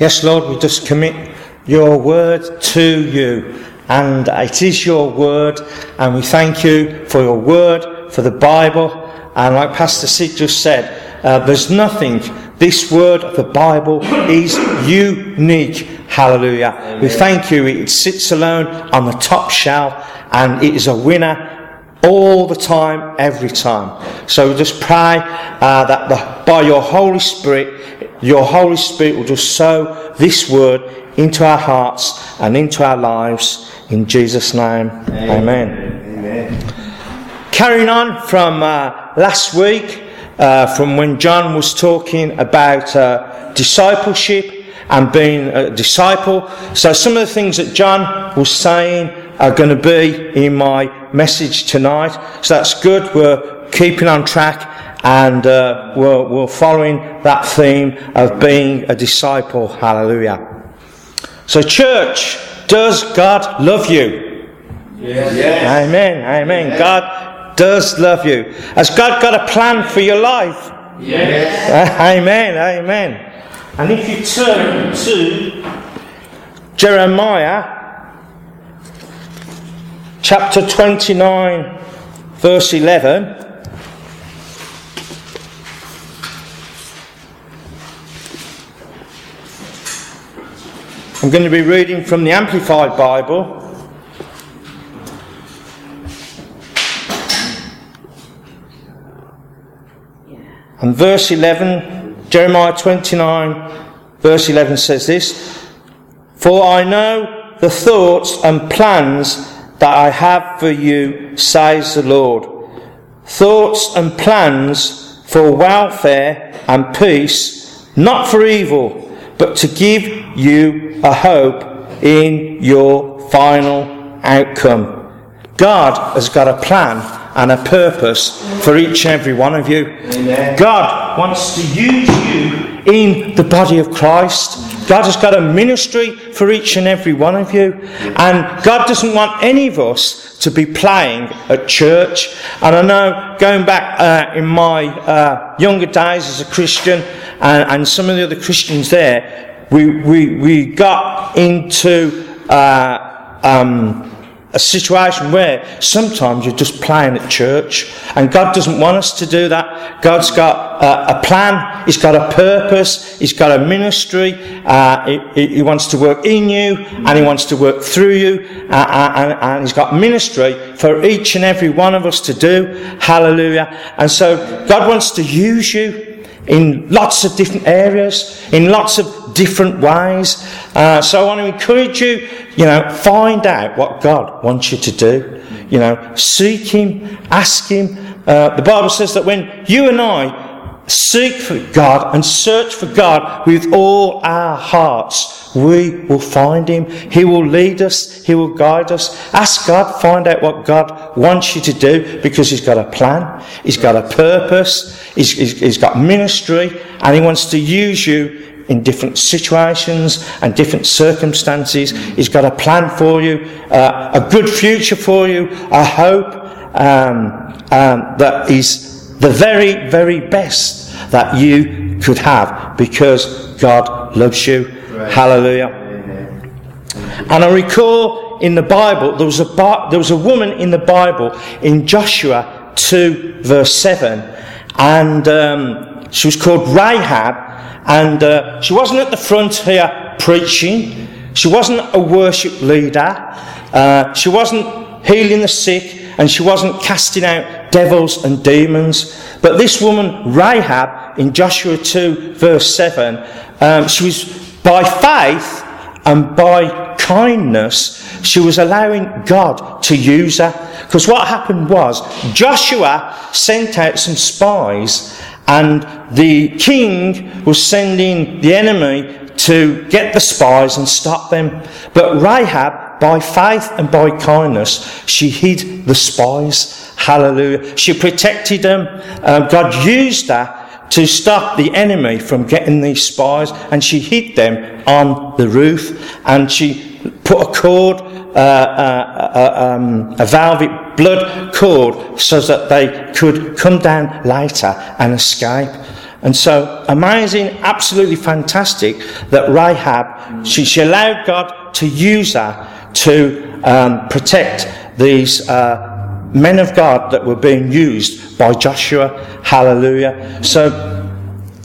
Yes, Lord, we just commit your word to you. And it is your word. And we thank you for your word, for the Bible. And like Pastor Sid just said, uh, there's nothing. This word of the Bible is unique. Hallelujah. Amen. We thank you. It sits alone on the top shelf and it is a winner all the time, every time. So we just pray uh, that the, by your Holy Spirit, your Holy Spirit will just sow this word into our hearts and into our lives. In Jesus' name, amen. amen. Carrying on from uh, last week, uh, from when John was talking about uh, discipleship and being a disciple. So, some of the things that John was saying are going to be in my message tonight. So, that's good. We're keeping on track and uh, we're, we're following that theme of being a disciple. Hallelujah. So, church, does God love you? Yes. yes. Amen. Amen. Yes. God does love you. Has God got a plan for your life? Yes. Amen. Amen. And if you turn to Jeremiah chapter 29, verse 11. I'm going to be reading from the Amplified Bible. And verse 11, Jeremiah 29, verse 11 says this For I know the thoughts and plans that I have for you, says the Lord. Thoughts and plans for welfare and peace, not for evil but to give you a hope in your final outcome. God has got a plan and a purpose for each and every one of you. Amen. God wants to use you in the body of Christ. God has got a ministry for each and every one of you. And God doesn't want any of us to be playing at church. And I know going back uh, in my uh, younger days as a Christian, and, and some of the other Christians there, we, we, we got into uh, um, a situation where sometimes you're just playing at church and God doesn't want us to do that. God's got uh, a plan, He's got a purpose, He's got a ministry, uh, he, he, wants to work in you and He wants to work through you uh, uh, and, and, He's got ministry for each and every one of us to do. Hallelujah. And so God wants to use you in lots of different areas, in lots of different ways. Uh, so I want to encourage you, you know, find out what God wants you to do. You know, seek Him, ask Him. Uh, the Bible says that when you and I seek for God and search for God with all our hearts, we will find Him. He will lead us. He will guide us. Ask God, find out what God wants you to do because He's got a plan. He's got a purpose. He's, he's, he's got ministry and He wants to use you in different situations and different circumstances. He's got a plan for you, uh, a good future for you, a hope um, um, that is the very, very best that you could have because God loves you. Right. Hallelujah. Amen. And I recall in the Bible, there was, a, there was a woman in the Bible in Joshua 2, verse 7, and um, she was called Rahab, and uh, she wasn't at the front here preaching, she wasn't a worship leader, uh, she wasn't healing the sick, and she wasn't casting out devils and demons. But this woman, Rahab, in Joshua 2, verse 7, um, she was by faith and by kindness, she was allowing God to use her. Because what happened was, Joshua sent out some spies, and the king was sending the enemy to get the spies and stop them. But Rahab by faith and by kindness, she hid the spies. Hallelujah. She protected them. Um, God used that to stop the enemy from getting these spies, and she hid them on the roof, and she put a cord, uh, uh, uh, um, a velvet blood cord, so that they could come down later and escape. And so amazing, absolutely fantastic that Rahab, she, she allowed God to use her to um, protect these uh, men of God that were being used by Joshua. Hallelujah. So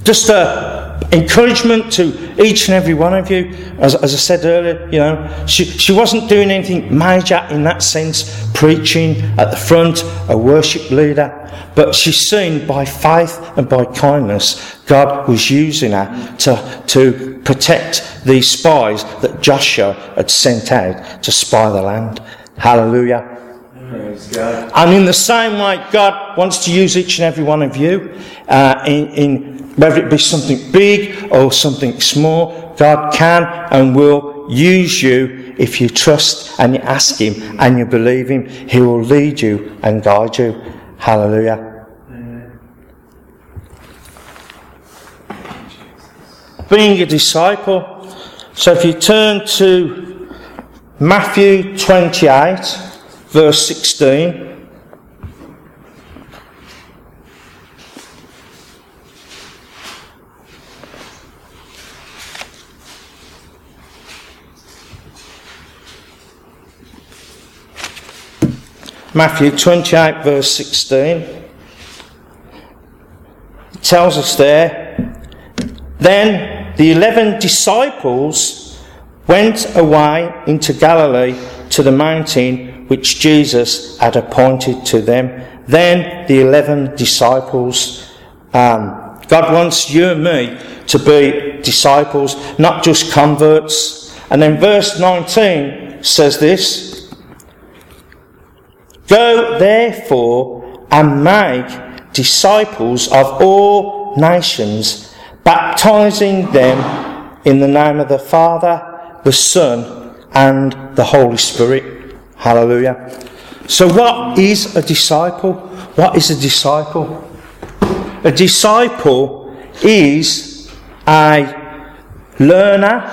just a encouragement to each and every one of you. As, as I said earlier, you know, she, she wasn't doing anything major in that sense, preaching at the front, a worship leader, but she's seen by faith and by kindness, God was using her to, to protect these spies that Joshua had sent out to spy the land. Hallelujah. And in the same way, God wants to use each and every one of you uh, in, in whether it be something big or something small, God can and will use you if you trust and you ask Him and you believe Him. He will lead you and guide you. Hallelujah. Being a disciple. So if you turn to Matthew 28, verse 16. Matthew 28, verse 16. It tells us there, Then the eleven disciples went away into Galilee to the mountain which Jesus had appointed to them. Then the eleven disciples. Um, God wants you and me to be disciples, not just converts. And then verse 19 says this Go therefore and make disciples of all nations, baptizing them in the name of the Father, the Son, and the Holy Spirit. Hallelujah. So, what is a disciple? What is a disciple? A disciple is a learner,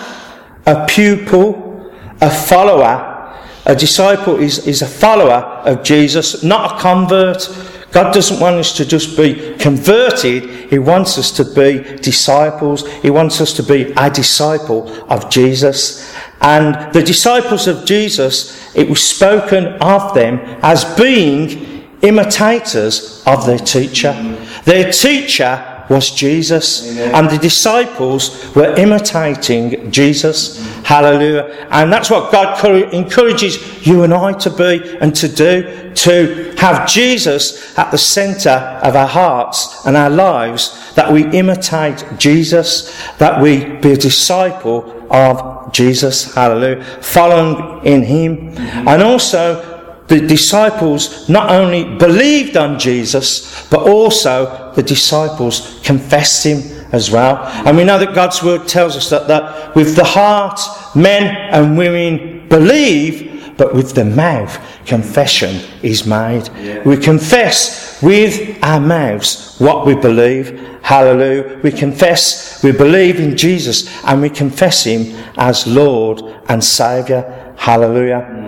a pupil, a follower a disciple is, is a follower of Jesus, not a convert. God doesn't want us to just be converted. He wants us to be disciples. He wants us to be a disciple of Jesus. And the disciples of Jesus, it was spoken of them as being imitators of their teacher. Their teacher was Jesus. Amen. And the disciples were imitating Jesus. Hallelujah. And that's what God encourages you and I to be and to do, to have Jesus at the centre of our hearts and our lives, that we imitate Jesus, that we be a disciple of Jesus. Hallelujah. Following in Him. And also, the disciples not only believed on Jesus, but also the disciples confessed him as well. And we know that God's word tells us that, that with the heart, men and women believe, but with the mouth, confession is made. Yeah. We confess with our mouths what we believe. Hallelujah. We confess, we believe in Jesus, and we confess him as Lord and Saviour. Hallelujah.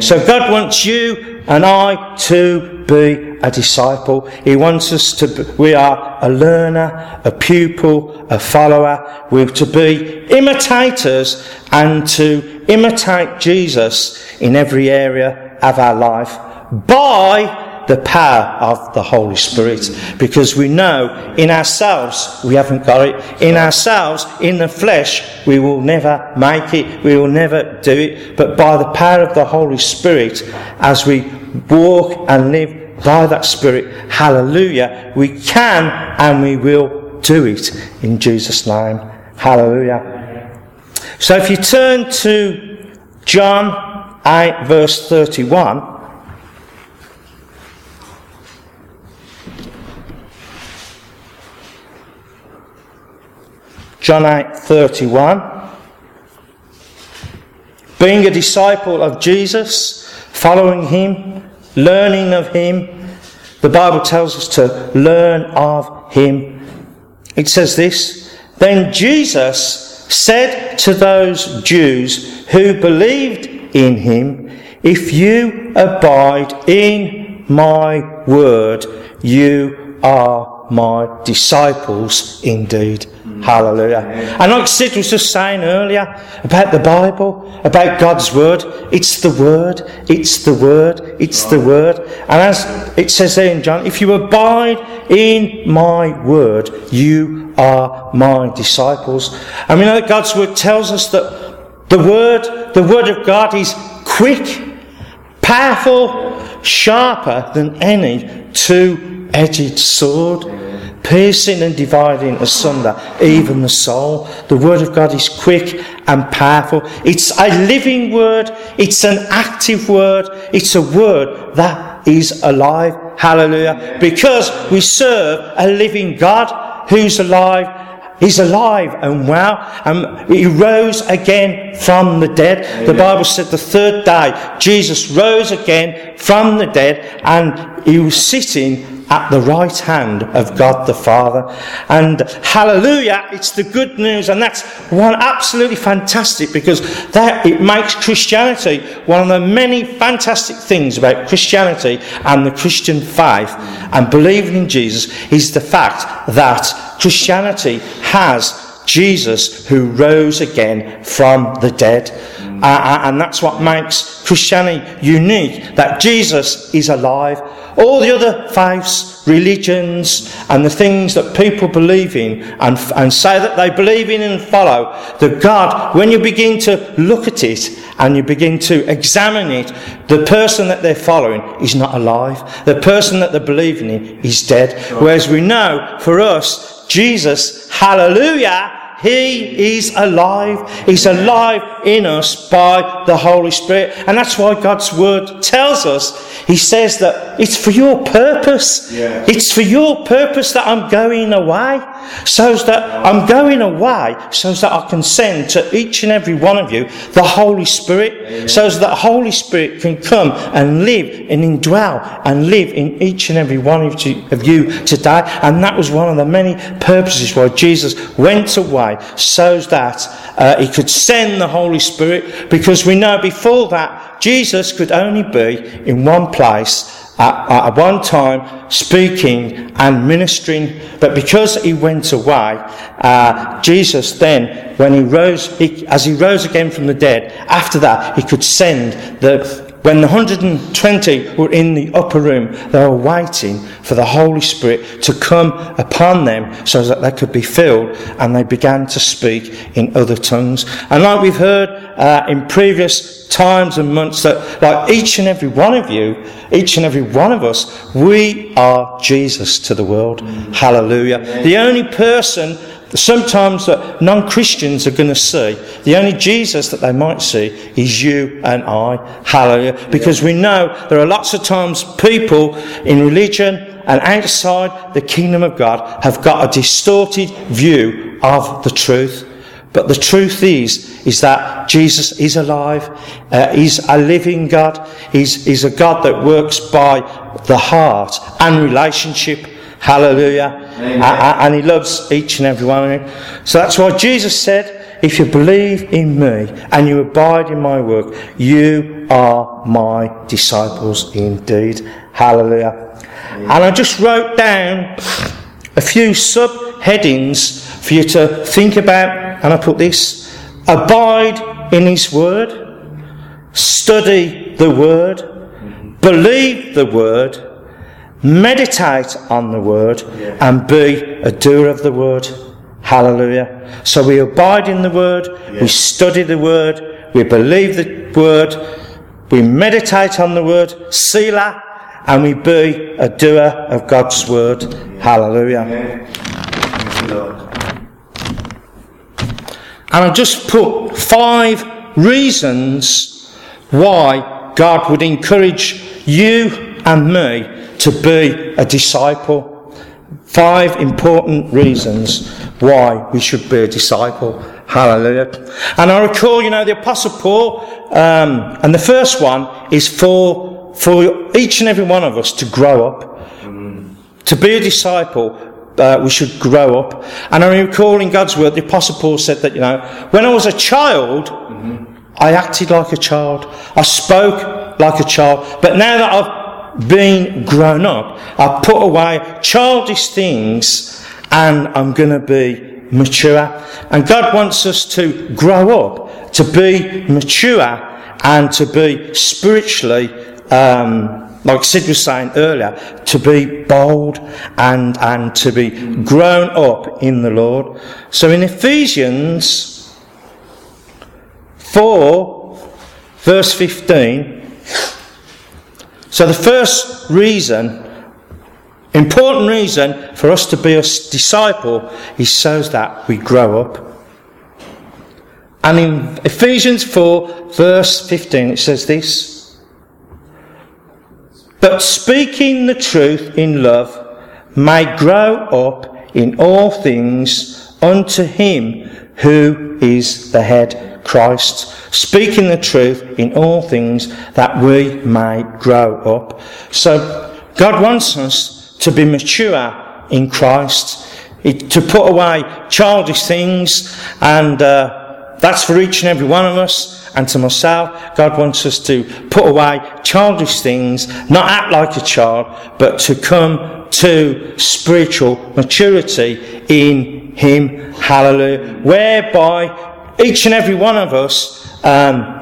So God wants you and I to be a disciple. He wants us to be, we are a learner, a pupil, a follower. We're to be imitators and to imitate Jesus in every area of our life by the power of the Holy Spirit because we know in ourselves we haven't got it. In ourselves, in the flesh, we will never make it. We will never do it. But by the power of the Holy Spirit, as we walk and live by that Spirit, hallelujah, we can and we will do it in Jesus' name. Hallelujah. So if you turn to John 8 verse 31, John 8 31. Being a disciple of Jesus, following him, learning of him, the Bible tells us to learn of him. It says this Then Jesus said to those Jews who believed in him, If you abide in my word, you are my disciples indeed. Hallelujah. And like Sid was just saying earlier about the Bible, about God's Word, it's the Word, it's the Word, it's the Word. And as it says there in John, if you abide in my Word, you are my disciples. And we know that God's Word tells us that the Word, the Word of God is quick, powerful, sharper than any two edged sword, piercing and dividing asunder even the soul. The Word of God is quick and powerful. It's a living Word, it's an active Word, it's a Word that is alive. Hallelujah. Because we serve a living God who's alive He's alive and well. And he rose again from the dead. Amen. The Bible said the third day, Jesus rose again from the dead and he was sitting at the right hand of God the Father. And hallelujah, it's the good news. And that's one absolutely fantastic because that it makes Christianity one of the many fantastic things about Christianity and the Christian faith and believing in Jesus is the fact that Christianity has Jesus who rose again from the dead. Uh, uh, and that's what makes Christianity unique, that Jesus is alive. All the other faiths, religions, and the things that people believe in and, and say that they believe in and follow, the God, when you begin to look at it and you begin to examine it, the person that they're following is not alive. The person that they're believing in is dead. Whereas we know, for us, Jesus, hallelujah, he is alive. He's alive in us by the Holy Spirit. And that's why God's Word tells us, He says that it's for your purpose. Yeah. It's for your purpose that I'm going away. So that I'm going away so that I can send to each and every one of you the Holy Spirit. So that the Holy Spirit can come and live and indwell and live in each and every one of you today. And that was one of the many purposes why Jesus went away so that uh, he could send the Holy Spirit because we know before that Jesus could only be in one place at, at one time speaking and ministering. But because he went away, uh, Jesus then, when he rose, he, as he rose again from the dead, after that he could send the when the 120 were in the upper room, they were waiting for the Holy Spirit to come upon them so that they could be filled and they began to speak in other tongues. And like we've heard uh, in previous times and months, that like each and every one of you, each and every one of us, we are Jesus to the world. Hallelujah. The only person sometimes that non Christians are going to see, the only Jesus that they might see is you and I. Hallelujah. Because we know there are lots of times people in religion and outside the kingdom of God have got a distorted view of the truth. But the truth is, is that Jesus is alive. Uh, he's a living God. He's, he's a God that works by the heart and relationship. Hallelujah. And he loves each and every one of you. So that's why Jesus said, if you believe in me and you abide in my work, you are my disciples indeed. Hallelujah. Amen. And I just wrote down a few subheadings for you to think about. And I put this abide in his word, study the word, mm-hmm. believe the word meditate on the word, and be a doer of the word. Hallelujah. So we abide in the word, we study the word, we believe the word, we meditate on the word, Selah, and we be a doer of God's word. Hallelujah. And I just put five reasons why God would encourage you and me to be a disciple. Five important reasons why we should be a disciple. Hallelujah. And I recall, you know, the Apostle Paul, um, and the first one is for, for each and every one of us to grow up. Mm. To be a disciple, uh, we should grow up. And I recall in God's word, the Apostle Paul said that, you know, when I was a child, mm-hmm. I acted like a child. I spoke like a child. But now that I've being grown up. I put away childish things and I'm going to be mature. And God wants us to grow up, to be mature and to be spiritually, um, like Sid was saying earlier, to be bold and, and to be grown up in the Lord. So in Ephesians 4, verse 15, so the first reason, important reason for us to be a disciple is so that we grow up. And in Ephesians 4, verse 15, it says this But speaking the truth in love may grow up in all things unto him who is the head, Christ, speaking the truth in all things that we may grow up. So God wants us to be mature in Christ, to put away childish things and uh, that's for each and every one of us and to myself. God wants us to put away childish things, not act like a child, but to come to spiritual maturity in Him. Hallelujah. Whereby each and every one of us, um,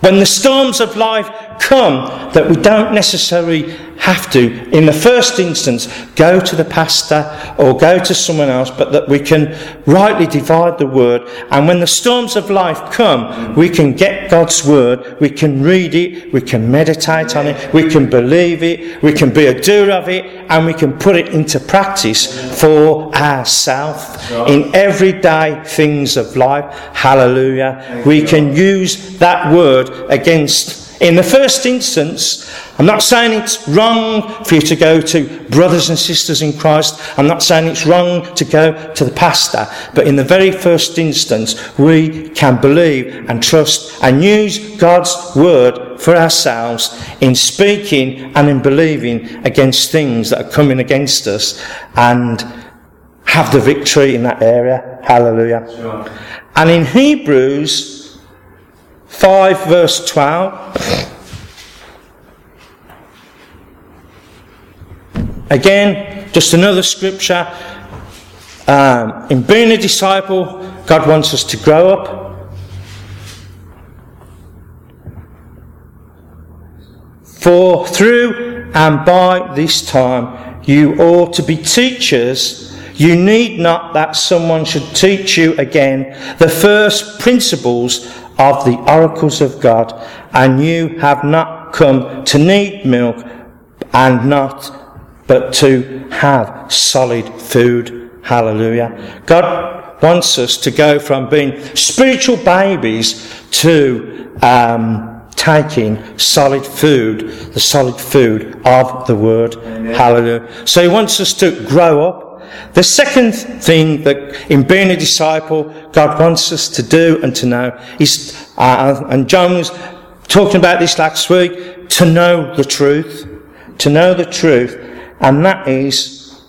when the storms of life come, that we don't necessarily have to, in the first instance, go to the pastor or go to someone else, but that we can rightly divide the word. And when the storms of life come, we can get God's word, we can read it, we can meditate on it, we can believe it, we can be a doer of it, and we can put it into practice for ourselves in everyday things of life. Hallelujah. We can use that word against in the first instance, I'm not saying it's wrong for you to go to brothers and sisters in Christ. I'm not saying it's wrong to go to the pastor. But in the very first instance, we can believe and trust and use God's word for ourselves in speaking and in believing against things that are coming against us and have the victory in that area. Hallelujah. Sure. And in Hebrews 5 verse 12. Again, just another scripture. Um, in being a disciple, God wants us to grow up. For through and by this time you ought to be teachers. You need not that someone should teach you again the first principles of the oracles of God, and you have not come to need milk and not, but to have solid food. Hallelujah. God wants us to go from being spiritual babies to um, taking solid food, the solid food of the Word. Amen. Hallelujah. So He wants us to grow up the second thing that in being a disciple, God wants us to do and to know is, uh, and John was talking about this last week, to know the truth. To know the truth. And that is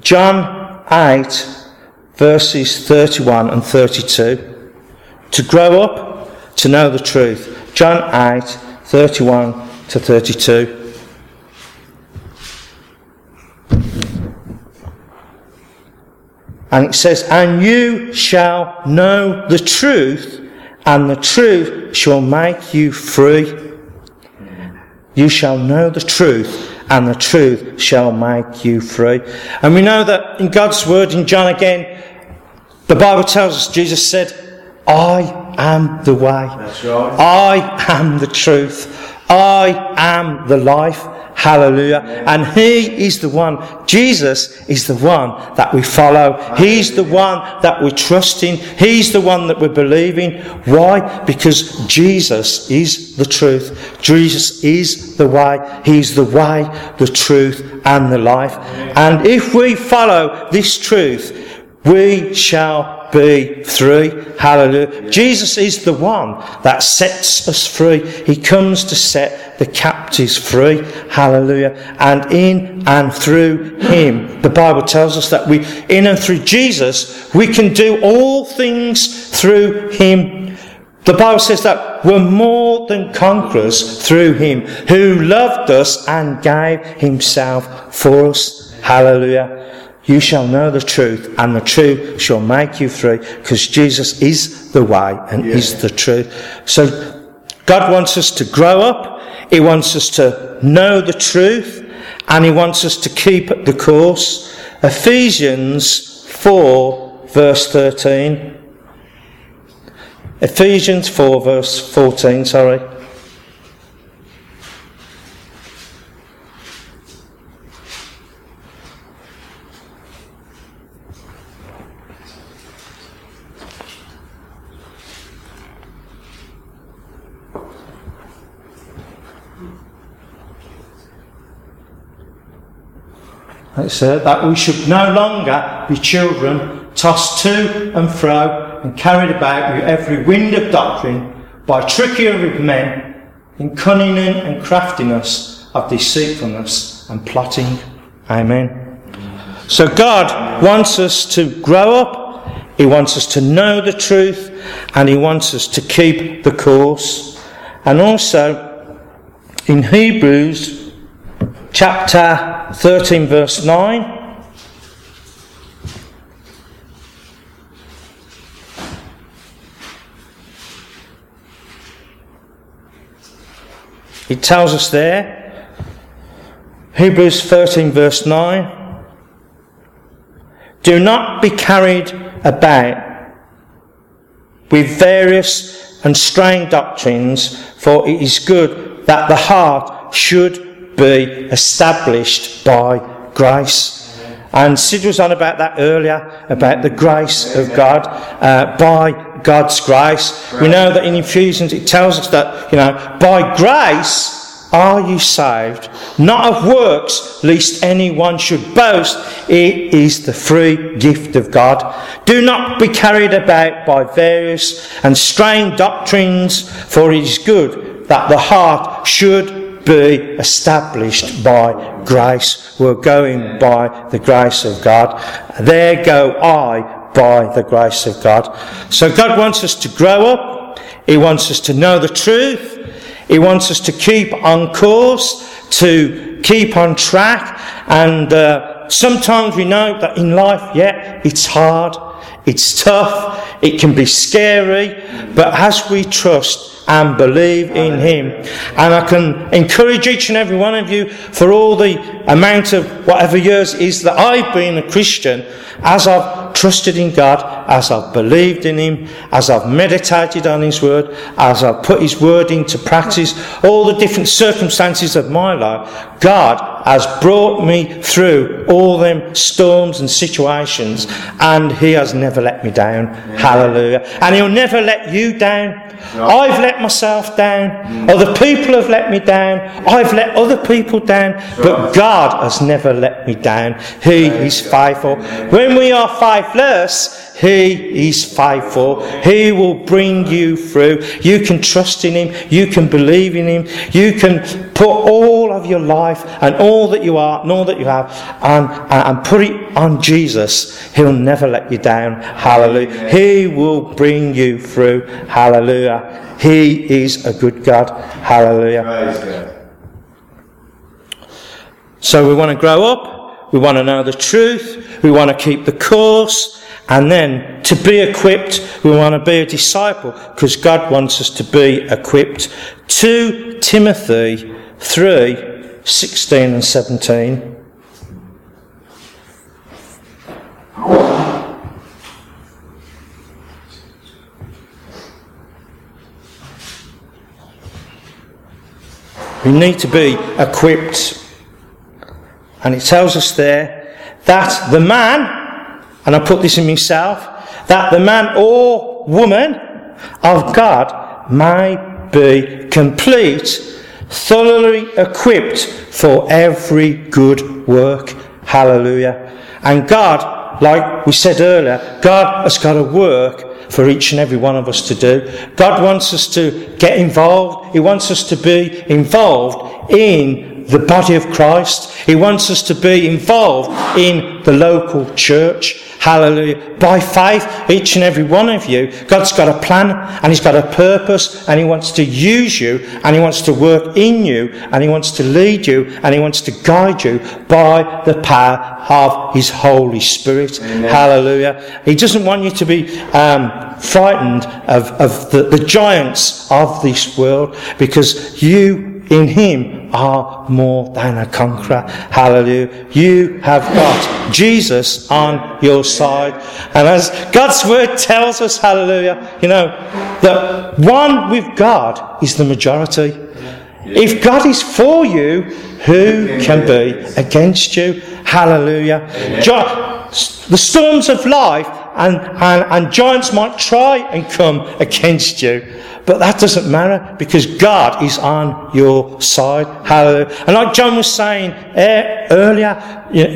John 8, verses 31 and 32. To grow up, to know the truth. John 8, 31 to 32. And it says, And you shall know the truth, and the truth shall make you free. You shall know the truth, and the truth shall make you free. And we know that in God's word, in John again, the Bible tells us, Jesus said, I am the way. Right. I am the truth. I am the life. Hallelujah. And He is the one, Jesus is the one that we follow. He's the one that we trust in. He's the one that we believe in. Why? Because Jesus is the truth. Jesus is the way. He's the way, the truth, and the life. And if we follow this truth, we shall be free. Hallelujah. Jesus is the one that sets us free. He comes to set the captives free. Hallelujah. And in and through Him, the Bible tells us that we, in and through Jesus, we can do all things through Him. The Bible says that we're more than conquerors through him who loved us and gave himself for us. Hallelujah. You shall know the truth, and the truth shall make you free, because Jesus is the way and yeah. is the truth. So God wants us to grow up. He wants us to know the truth, and He wants us to keep the course. Ephesians 4, verse 13. Ephesians 4, verse 14, sorry. It said that we should no longer be children tossed to and fro and carried about with every wind of doctrine by trickery of men in cunning and craftiness of deceitfulness and plotting. Amen. So God wants us to grow up. He wants us to know the truth and he wants us to keep the course. And also in Hebrews chapter 13, verse 9. It tells us there, Hebrews 13, verse 9, do not be carried about with various and strange doctrines, for it is good that the heart should be established by grace. And Sid was on about that earlier, about the grace of God, uh, by God's grace. We know that in Ephesians it tells us that, you know, by grace are you saved, not of works, lest anyone should boast. It is the free gift of God. Do not be carried about by various and strange doctrines, for it is good that the heart should be established by grace. We're going by the grace of God. There go I by the grace of God. So God wants us to grow up. He wants us to know the truth. He wants us to keep on course, to keep on track. And uh, sometimes we know that in life, yeah, it's hard, it's tough, it can be scary. But as we trust and believe in Him. And I can encourage each and every one of you for all the amount of whatever years is that I've been a Christian, as I've trusted in God, as I've believed in Him, as I've meditated on His Word, as I've put His Word into practice, all the different circumstances of my life, God has brought me through all them storms and situations, and He has never let me down. Hallelujah. And He'll never let you down. I've let myself down. Other people have let me down. I've let other people down. But God has never let me down. He is faithful. When we are faithless, he is faithful. He will bring you through. You can trust in Him. You can believe in Him. You can put all of your life and all that you are and all that you have and, and put it on Jesus. He'll never let you down. Hallelujah. He will bring you through. Hallelujah. He is a good God. Hallelujah. So we want to grow up. We want to know the truth. We want to keep the course. And then to be equipped, we want to be a disciple because God wants us to be equipped. 2 Timothy 3 16 and 17. We need to be equipped. And it tells us there that the man and I put this in myself, that the man or woman of God may be complete, thoroughly equipped for every good work. Hallelujah. And God, like we said earlier, God has got a work for each and every one of us to do. God wants us to get involved. He wants us to be involved in the body of Christ. He wants us to be involved in the local church. Hallelujah. By faith, each and every one of you, God's got a plan and He's got a purpose and He wants to use you and He wants to work in you and He wants to lead you and He wants to guide you by the power of His Holy Spirit. Amen. Hallelujah. He doesn't want you to be um, frightened of, of the, the giants of this world because you in him are more than a conqueror. Hallelujah. You have got Jesus on your side. And as God's word tells us, hallelujah, you know, that one with God is the majority. If God is for you, who can be against you? Hallelujah. the storms of life and, and, and giants might try and come against you. But that doesn't matter because God is on your side. Hallelujah. And like John was saying uh, earlier,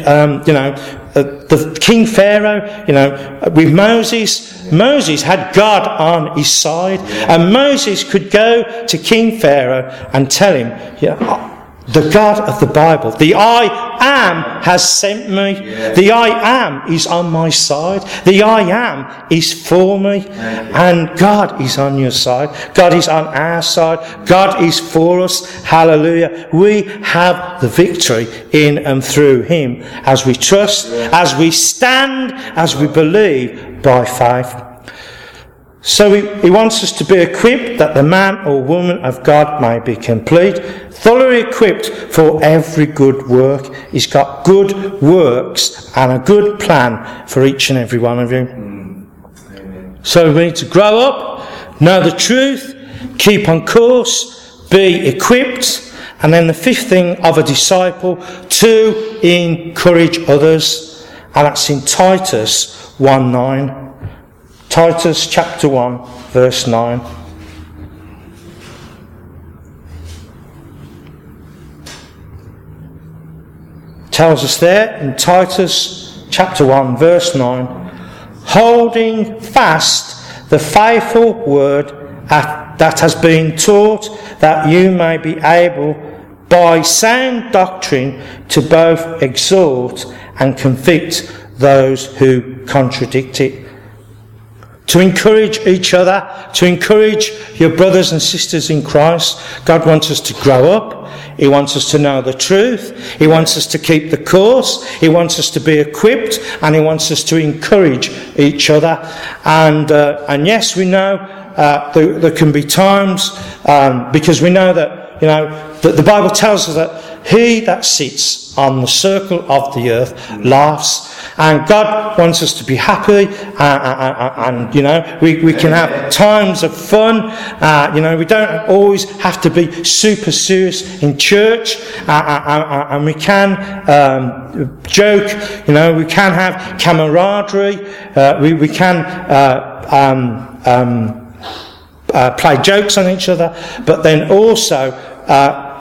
um, you know, uh, the King Pharaoh, you know, with Moses, Moses had God on his side, and Moses could go to King Pharaoh and tell him, you know, the God of the Bible. The I am has sent me. The I am is on my side. The I am is for me. And God is on your side. God is on our side. God is for us. Hallelujah. We have the victory in and through Him as we trust, as we stand, as we believe by faith. So he, he, wants us to be equipped that the man or woman of God may be complete, thoroughly equipped for every good work. He's got good works and a good plan for each and every one of you. So we need to grow up, know the truth, keep on course, be equipped, and then the fifth thing of a disciple, to encourage others. And that's in Titus 1 9. Titus chapter 1, verse 9. Tells us there in Titus chapter 1, verse 9 holding fast the faithful word that has been taught, that you may be able by sound doctrine to both exhort and convict those who contradict it to encourage each other, to encourage your brothers and sisters in Christ. God wants us to grow up. He wants us to know the truth. He wants us to keep the course. He wants us to be equipped and he wants us to encourage each other. And, uh, and yes, we know uh, there, there, can be times um, because we know that, you know, that the Bible tells us that he that sits on the circle of the earth laughs and God wants us to be happy, and, uh, uh, uh, and you know, we, we can have times of fun. Uh, you know, we don't always have to be super serious in church, uh, and we can um, joke. You know, we can have camaraderie. we, we can um, um, play jokes on each other, but then also.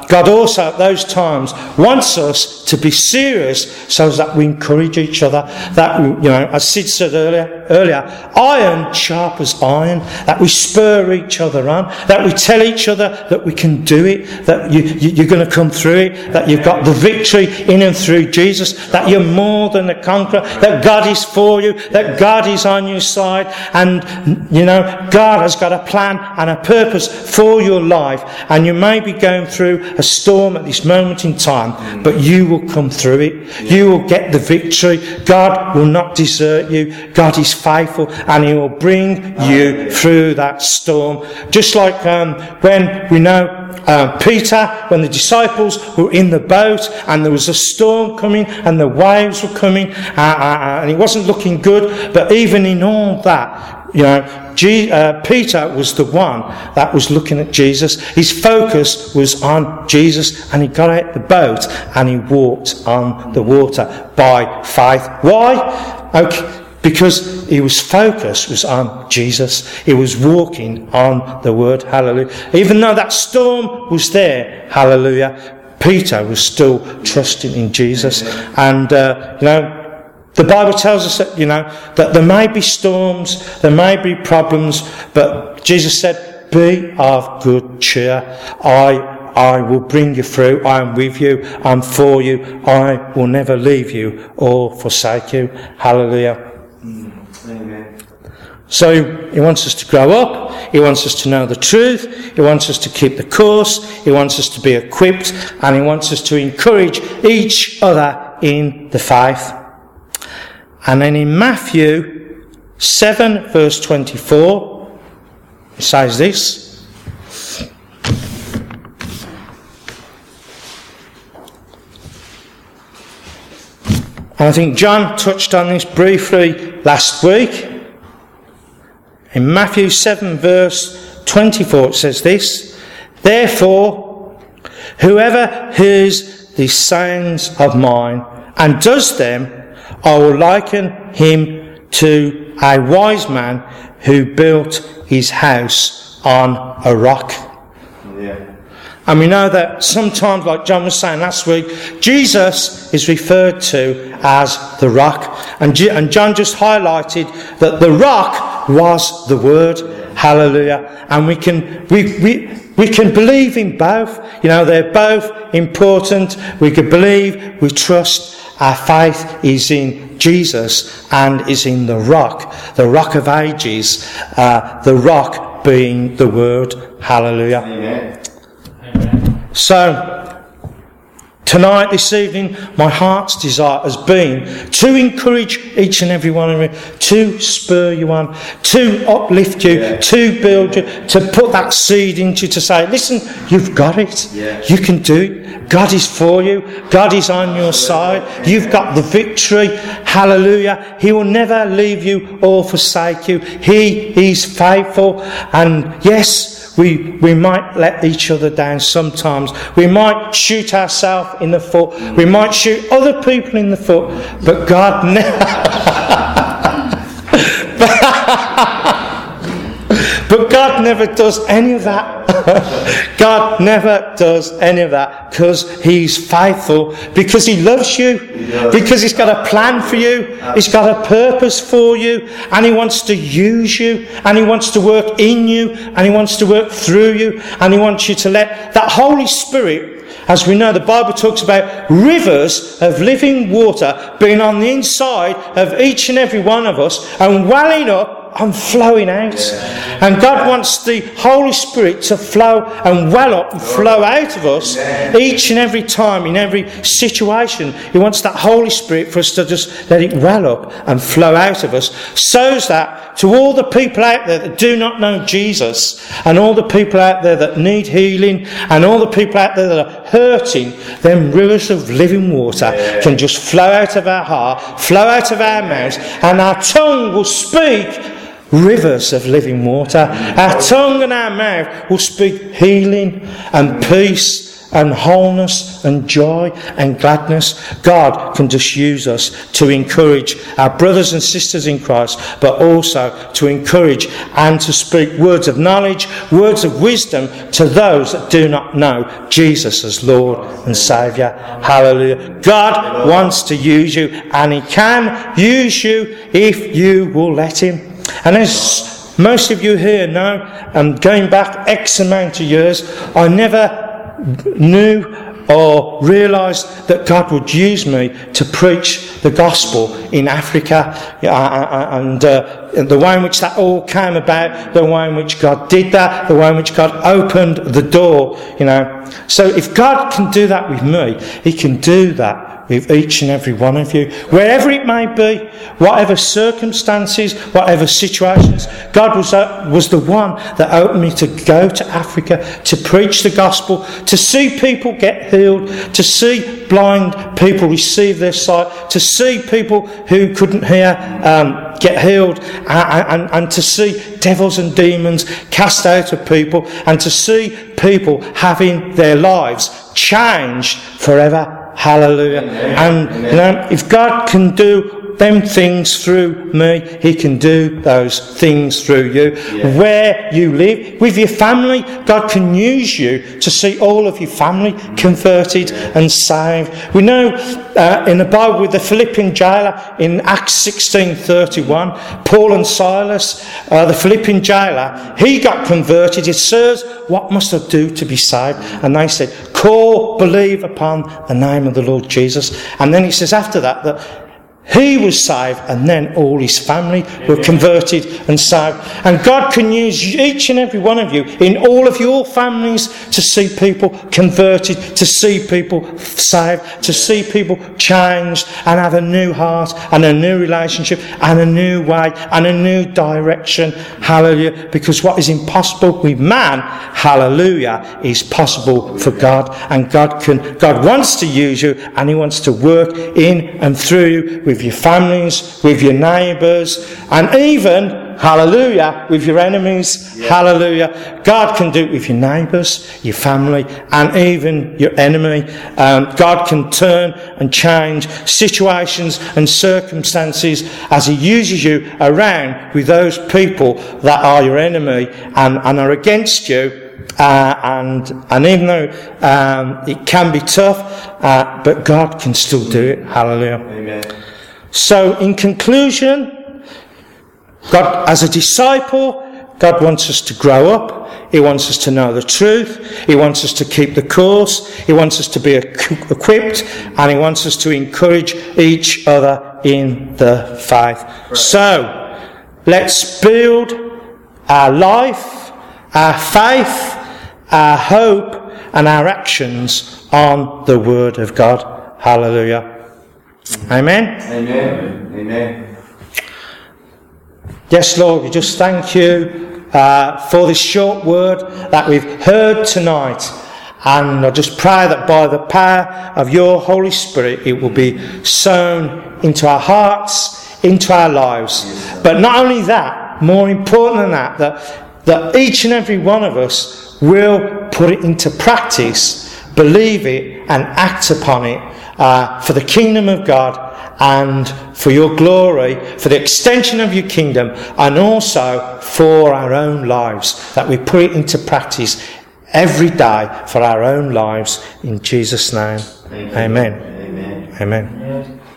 God also at those times wants us to be serious so that we encourage each other. That, you know, as Sid said earlier, earlier, iron sharp as iron, that we spur each other on, that we tell each other that we can do it, that you, you, are going to come through it, that you've got the victory in and through Jesus, that you're more than a conqueror, that God is for you, that God is on your side, and, you know, God has got a plan and a purpose for your life, and you may be going through a storm at this moment in time, but you will come through it. You will get the victory. God will not desert you. God is faithful and He will bring you through that storm. Just like um, when we know uh, Peter, when the disciples were in the boat and there was a storm coming and the waves were coming uh, uh, uh and it wasn't looking good, but even in all that, you know, G, uh, Peter was the one that was looking at Jesus. His focus was on Jesus, and he got out the boat and he walked on the water by faith. Why? Okay, because he was focused was on Jesus. He was walking on the word. Hallelujah. Even though that storm was there, hallelujah, Peter was still trusting in Jesus. And, uh, you know, the Bible tells us that, you know, that there may be storms, there may be problems, but Jesus said, be of good cheer. I, I will bring you through. I am with you. I'm for you. I will never leave you or forsake you. Hallelujah. Amen. So he wants us to grow up. He wants us to know the truth. He wants us to keep the course. He wants us to be equipped and he wants us to encourage each other in the faith. And then in Matthew 7 verse 24, it says this. And I think John touched on this briefly last week. In Matthew 7, verse 24, it says this Therefore, whoever hears these sayings of mine and does them, I will liken him to a wise man who built his house on a rock. Yeah. And we know that sometimes, like John was saying last week, Jesus is referred to as the rock. And, John just highlighted that the rock was the word. Hallelujah. And we can, we, we, we can believe in both. You know, they're both important. We can believe, we trust. Our faith is in Jesus and is in the rock, the rock of ages, uh, the rock being the word. Hallelujah. Amen. So, tonight, this evening, my heart's desire has been to encourage each and every one of you, to spur you on, to uplift you, yeah. to build you, to put that seed into you, to say, listen, you've got it. Yeah. You can do it. God is for you. God is on your side. You've got the victory. Hallelujah. He will never leave you or forsake you. He is faithful. And yes, we, we might let each other down sometimes. We might shoot ourselves in the foot. We might shoot other people in the foot. But God never. but God never does any of that. God never does any of that because He's faithful, because He loves you, he because He's got a plan for you, He's got a purpose for you, and He wants to use you, and He wants to work in you, and He wants to work through you, and He wants you to let that Holy Spirit as we know, the Bible talks about rivers of living water being on the inside of each and every one of us and welling up I'm flowing out. Yeah. And God wants the Holy Spirit to flow and well up and flow out of us yeah. each and every time, in every situation. He wants that Holy Spirit for us to just let it well up and flow out of us so that to all the people out there that do not know Jesus and all the people out there that need healing and all the people out there that are hurting, then rivers of living water yeah. can just flow out of our heart, flow out of our mouths, and our tongue will speak rivers of living water. Our tongue and our mouth will speak healing and peace and wholeness and joy and gladness. God can just use us to encourage our brothers and sisters in Christ, but also to encourage and to speak words of knowledge, words of wisdom to those that do not know Jesus as Lord and Saviour. Hallelujah. God wants to use you and He can use you if you will let Him. And as most of you here know, and going back X amount of years, I never knew or realised that God would use me to preach the gospel in Africa uh, uh, and uh, the way in which that all came about, the way in which God did that, the way in which God opened the door, you know. So if God can do that with me, He can do that with each and every one of you, wherever it may be, whatever circumstances, whatever situations. God was, uh, was the one that opened me to go to Africa, to preach the gospel, to see people get healed, to see blind people receive their sight, to see people who couldn't hear um, get healed, and, and, and to see devils and demons cast out of people, and to see people having their lives changed forever Hallelujah. Amen. And you know, if God can do them things through me, He can do those things through you. Yeah. Where you live, with your family, God can use you to see all of your family converted yeah. and saved. We know uh, in the Bible with the Philippian jailer in Acts 16:31, Paul and Silas, uh, the Philippian jailer, he got converted. He says, "What must I do to be saved?" And they said, "Call, believe upon the name of the Lord Jesus." And then he says after that that he was saved, and then all his family were converted and saved. And God can use each and every one of you in all of your families to see people converted, to see people saved, to see people changed and have a new heart and a new relationship and a new way and a new direction. Hallelujah. Because what is impossible with man, hallelujah, is possible for God. And God can, God wants to use you and He wants to work in and through you with with your families, with your neighbours, and even, hallelujah, with your enemies. Yeah. Hallelujah. God can do it with your neighbours, your family, and even your enemy. Um, God can turn and change situations and circumstances as He uses you around with those people that are your enemy and, and are against you. Uh, and and even though um, it can be tough, uh, but God can still do it. Hallelujah. Amen. So, in conclusion, God, as a disciple, God wants us to grow up. He wants us to know the truth. He wants us to keep the course. He wants us to be equipped. And He wants us to encourage each other in the faith. Right. So, let's build our life, our faith, our hope, and our actions on the Word of God. Hallelujah. Amen? Amen. Amen. Yes, Lord, we just thank you uh, for this short word that we've heard tonight. And I just pray that by the power of your Holy Spirit, it will be sown into our hearts, into our lives. But not only that, more important than that, that, that each and every one of us will put it into practice, believe it, and act upon it uh, for the kingdom of God and for your glory, for the extension of your kingdom, and also for our own lives, that we put it into practice every day for our own lives. In Jesus' name, amen. Amen. amen. amen.